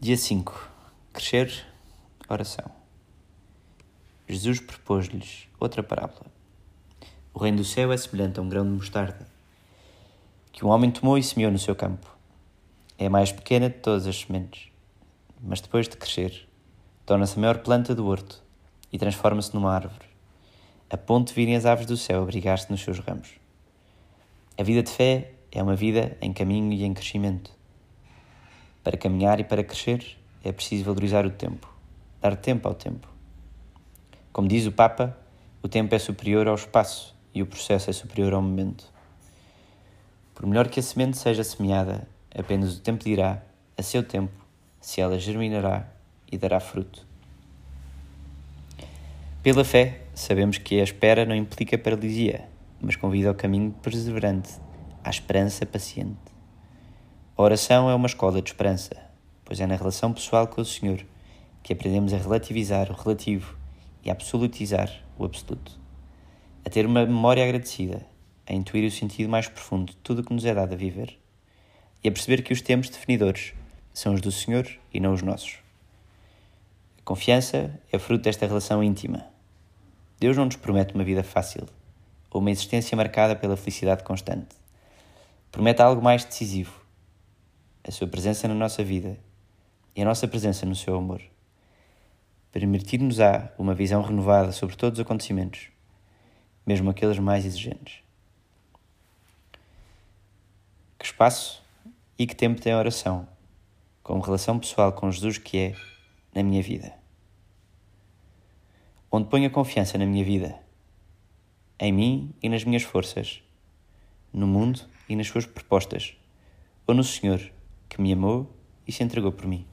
Dia 5. Crescer, oração. Jesus propôs-lhes outra parábola. O reino do céu é semelhante a um grão de mostarda, que um homem tomou e semeou no seu campo. É a mais pequena de todas as sementes, mas depois de crescer, torna-se a maior planta do horto e transforma-se numa árvore, a ponto de virem as aves do céu abrigar-se nos seus ramos. A vida de fé é uma vida em caminho e em crescimento. Para caminhar e para crescer é preciso valorizar o tempo, dar tempo ao tempo. Como diz o Papa, o tempo é superior ao espaço e o processo é superior ao momento. Por melhor que a semente seja semeada, apenas o tempo dirá, a seu tempo, se ela germinará e dará fruto. Pela fé, sabemos que a espera não implica paralisia, mas convida ao caminho perseverante, à esperança paciente. A oração é uma escola de esperança, pois é na relação pessoal com o Senhor que aprendemos a relativizar o relativo e a absolutizar o absoluto. A ter uma memória agradecida, a intuir o sentido mais profundo de tudo o que nos é dado a viver e a perceber que os tempos definidores são os do Senhor e não os nossos. A confiança é fruto desta relação íntima. Deus não nos promete uma vida fácil ou uma existência marcada pela felicidade constante. Promete algo mais decisivo a sua presença na nossa vida e a nossa presença no seu amor. Permitir-nos-á uma visão renovada sobre todos os acontecimentos, mesmo aqueles mais exigentes. Que espaço e que tempo tem a oração, como relação pessoal com Jesus que é na minha vida? Onde ponho a confiança na minha vida? Em mim e nas minhas forças, no mundo e nas suas propostas, ou no Senhor? Que me amou e se entregou por mim.